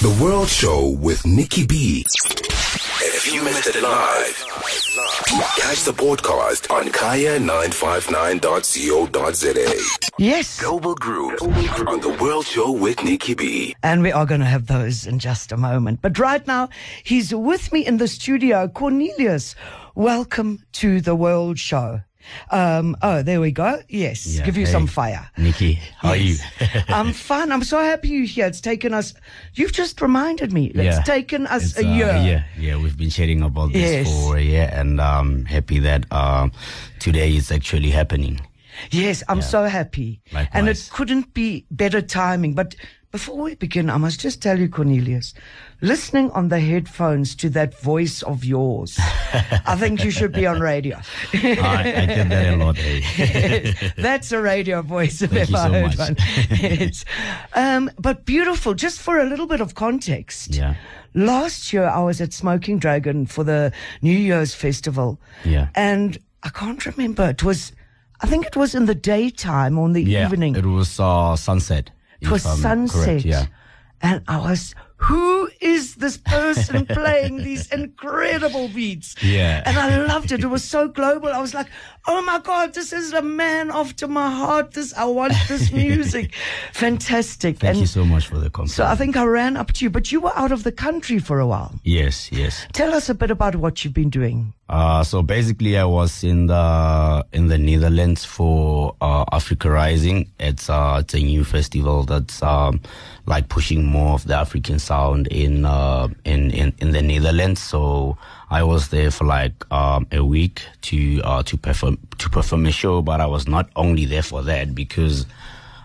The World Show with Nicky B. If you missed it live, catch the podcast on kaya959.co.za. Yes. Global Groove on The World Show with Nicky B. And we are going to have those in just a moment. But right now, he's with me in the studio. Cornelius, welcome to the World Show. Um, oh, there we go. Yes, Yeah, give you hey. some fire. Nicky, how are you? I'm fine. I'm so happy you're here. It's taken us, you've just reminded me, it's Yeah. taken us It's, a uh, year. Yeah, yeah, we've been chatting about this Yes. for a year, and I'm happy that um, today is actually happening. Yes, I'm so happy. And it couldn't be better timing. But before we begin, I must just tell you, Cornelius, listening on the headphones to that voice of yours, I think you should be on radio. I, I get that a lot. Hey. That's a radio voice if Thank ever so I heard much. one. Um, but beautiful, just for a little bit of context. Yeah. Last year I was at Smoking Dragon for the New Year's festival. Yeah. And I can't remember. It was, I think it was in the daytime or in the yeah, evening. it was uh, sunset. It was I'm sunset. Correct, yeah. And I was, who is this person playing these incredible beats? Yeah. And I loved it. It was so global. I was like, oh my God, this is a man after my heart. This, I want this music. Fantastic. Thank and you so much for the compliment. so I think I ran up to you, but you were out of the country for a while. yes, yes. Tell us a bit about what you've been doing. Uh, so basically, I was in the in the Netherlands for uh, Africa Rising. It's uh, it's a new festival that's um, like pushing more of the African sound in uh, in, in in the Netherlands. So I was there for like um, a week to uh, to perform to perform a show. But I was not only there for that because.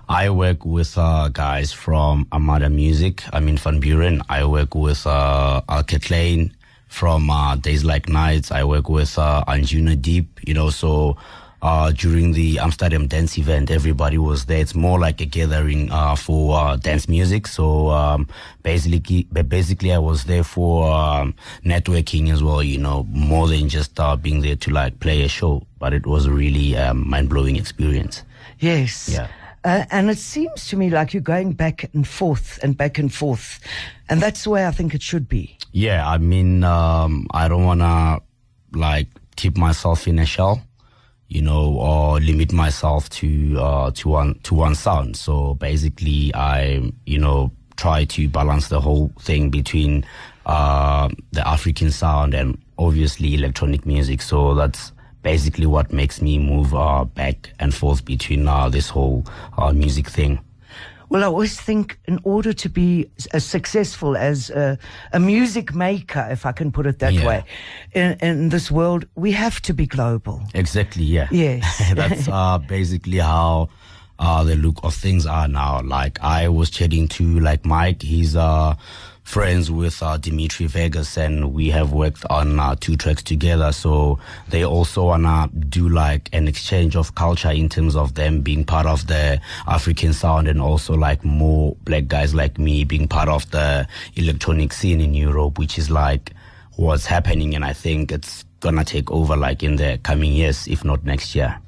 I work with uh, guys from Armada Music. I mean, Van Buuren. I work with uh, Eelke Kleijn from uh, Days Like Nights. I work with uh, Anjuna Deep, you know, so uh, during the Amsterdam dance event, everybody was there. It's more like a gathering uh, for uh, dance music. So um, basically, basically, I was there for um, networking as well, you know, more than just uh, being there to like play a show. But it was a really um, mind blowing experience. Yes. Yeah. Uh, and it seems to me like you're going back and forth and back and forth. And that's the way I think it should be. Yeah, I mean, um, I don't wanna like keep myself in a shell, you know, or limit myself to uh, to one to one sound. So basically, I you know try to balance the whole thing between uh, the African sound and obviously electronic music. So that's basically what makes me move uh, back and forth between uh, this whole uh, music thing. Well, I always think in order to be as successful as a, a music maker, if I can put it that Yeah. way, in, in this world, we have to be global. Exactly, yeah. Yes. That's uh, basically how uh, the look of things are now. Like I was chatting to like Mike, he's uh, friends with uh, Dimitri Vegas, and we have worked on uh, two tracks together. So they also wanna do like an exchange of culture in terms of them being part of the African sound, and also like more black guys like me being part of the electronic scene in Europe, which is like what's happening, and I think it's gonna take over like in the coming years, if not next year.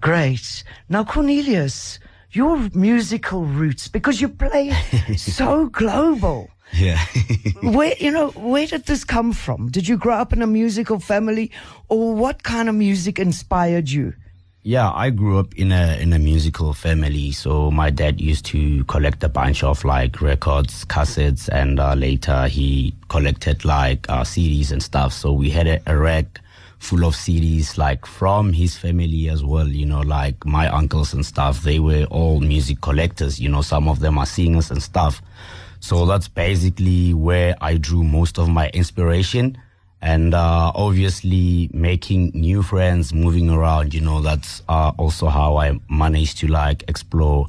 Great. Now, Cornelius, your musical roots, because you play so global. Yeah. Where, you know, where did this come from? Did you grow up in a musical family or what kind of music inspired you? yeah, I grew up in a in a musical family. So my dad used to collect a bunch of like records, cassettes, and uh, later he collected like uh, CDs and stuff. So we had a, a rack full of CDs like from his family as well. You know, like my uncles and stuff. They were all music collectors. You know, some of them are singers and stuff. So that's basically where I drew most of my inspiration. And uh, obviously, making new friends, moving around, you know, that's uh, also how I managed to like explore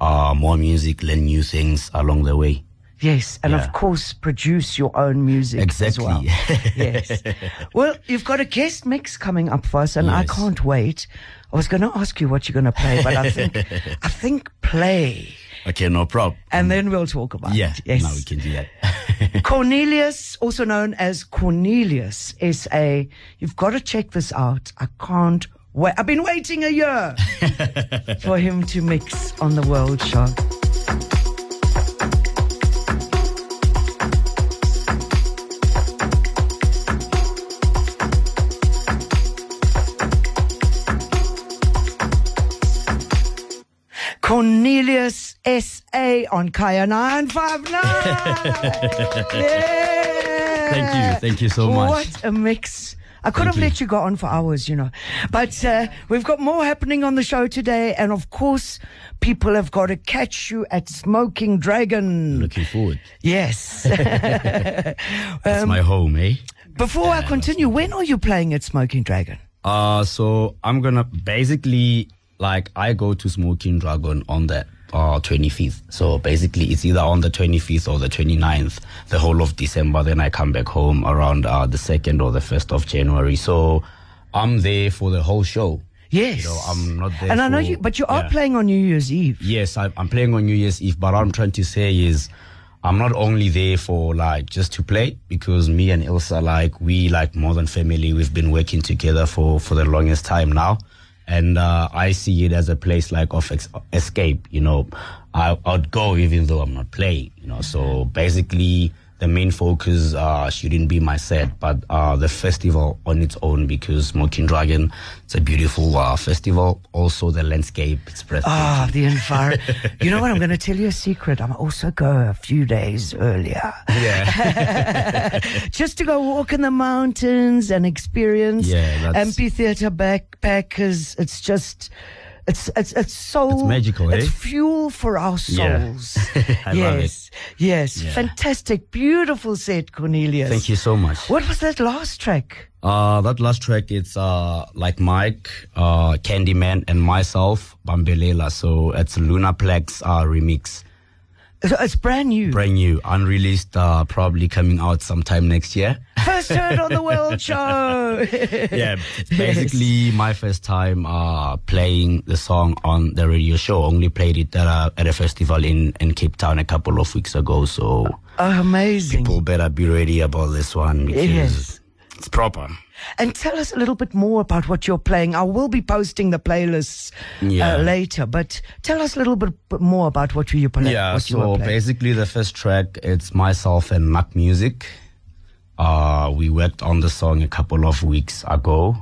uh, more music, learn new things along the way. Yes, and Yeah. of course, produce your own music as well. Exactly. yes. Well, you've got a guest mix coming up for us, and I can't wait. I was going to ask you what you're going to play, but I think I think play, Okay, no problem. and then we'll talk about Yeah, it. Yes. now we can do that. Cornelius, also known as Cornelius SA. You've got to check this out. I can't wait. I've been waiting a year for him to mix on the World Show. Cornelius S.A. on Kaya 959. yeah. Thank you. Thank you so much. What a mix. I could Thank have you. let you go on for hours, you know. But uh, we've got more happening on the show today. And of course, people have got to catch you at Smoking Dragon. Looking forward. Yes. That's Um, my home, eh? Before I continue, when are you playing at Smoking Dragon? Uh, so I'm gonna basically like I go to Smoking Dragon on the uh 25th. So basically, it's either on the 25th or the 29th, the whole of December. Then I come back home around uh the second or the first of January. So I'm there for the whole show. Yes. You know, I'm not there. And I know you, but you are yeah. playing on New Year's Eve. Yes, I, I'm playing on New Year's Eve, but what I'm trying to say is I'm not only there for like just to play because me and Ilsa, like we like more than family. We've been working together for, for the longest time now. And, uh, I see it as a place like of ex- escape, you know, I, I'd go even though I'm not playing, you know, so basically, the main focus uh, shouldn't be my set, but uh, the festival on its own because Smoking Dragon, it's a beautiful uh, festival. Also, the landscape, it's breathtaking. Ah, the environment. you know what? I'm going to tell you a secret. I'm also go a few days earlier. Yeah. just to go walk in the mountains and experience Yeah, amphitheater backpackers. It's just. It's it's it's soul. It's magical, It's eh? fuel for our Yeah. souls. I yes, love it. yes, Yeah. fantastic, beautiful set, Cornelius. Thank you so much. What was that last track? Uh, that last track, it's uh, like Mike, uh, Candyman, and myself, Bambelela. So it's a Lunaplex uh, remix. It's, it's brand new. Brand new, unreleased, uh, probably coming out sometime next year. First heard on the World Show. yeah, basically my first time uh, playing the song on the radio show. Only played it at a, at a festival in, in Cape Town a couple of weeks ago. So Oh, amazing. people better be ready about this one because Yes. it's proper. And tell us a little bit more about what you're playing. I will be posting the playlists Yeah. uh, later, but tell us a little bit more about what you play. Yeah, what so playing. basically the first track, it's myself and Mac Music. Uh, we worked on the song a couple of weeks ago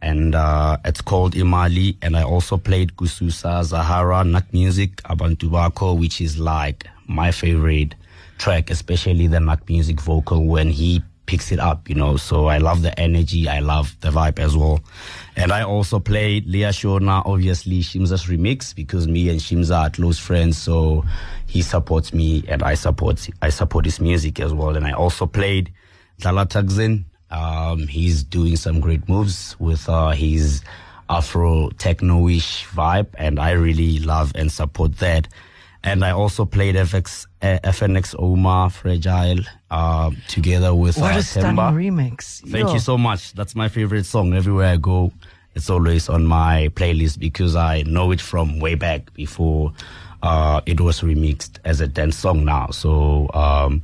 and uh, it's called Imali. And I also played Kususa, Zahara, Nak Music, Abantu Bako, which is like my favorite track, especially the Nak Music vocal when he picks it up, you know. So I love the energy, I love the vibe as well. And I also played Leah Shona, obviously Shimza's remix because me and Shimza are close friends. So he supports me and I support I support his music as well. And I also played Dala. Um, he's doing some great moves with uh, his Afro techno-ish vibe, and I really love and support that. And I also played FX, uh, FNX Oma Fragile uh, together with what uh, a stunning Temba. remix. Thank Yeah. you so much. That's my favorite song. Everywhere I go, it's always on my playlist because I know it from way back before uh, it was remixed as a dance song now. So um,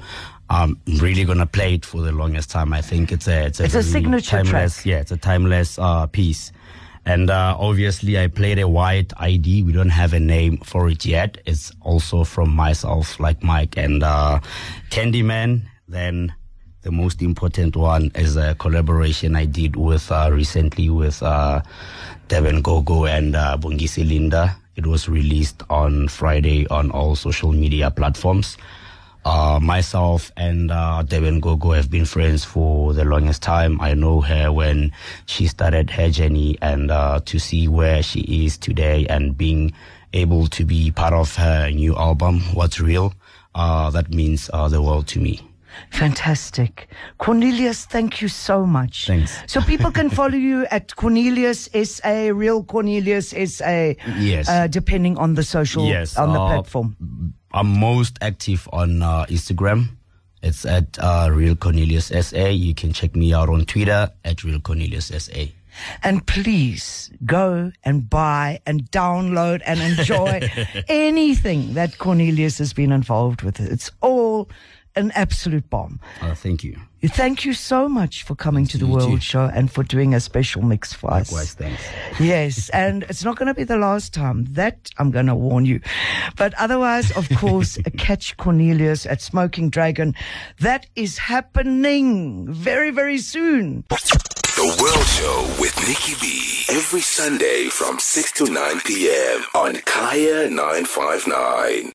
I'm really gonna play it for the longest time. I think it's a it's a, It's a signature track. timeless, Yeah, it's a timeless uh, piece. And uh, obviously, I played a white ID. We don't have a name for it yet. It's also from myself, like Mike and uh, Candyman. Then the most important one is a collaboration I did with uh, recently with uh, Devin Gogo and uh, Bongisi Linda. It was released on Friday on all social media platforms. Uh, myself and uh, Devin Gogo have been friends for the longest time. I know her when she started her journey, and uh, to see where she is today and being able to be part of her new album, What's Real, uh, that means uh, the world to me. Fantastic. Cornelius, thank you so much. Thanks. So people can follow you at Cornelius SA, Real Cornelius SA. Yes. Uh, depending on the social, Yes, on the uh, platform. I'm most active on uh, Instagram. It's at uh, Real Cornelius SA. You can check me out on Twitter at Real Cornelius SA. And please go and buy and download and enjoy anything that Cornelius has been involved with. It's all an absolute bomb. Uh, thank you. Thank you so much for coming to the you World too. Show and for doing a special mix for us. Likewise, thanks. Yes, and it's not going to be the last time. That I'm going to warn you. But otherwise, of course, catch Cornelius at Smoking Dragon. That is happening very, very soon. The World Show with Nicky B. every Sunday from 6 to 9 p.m. on Kaya 959.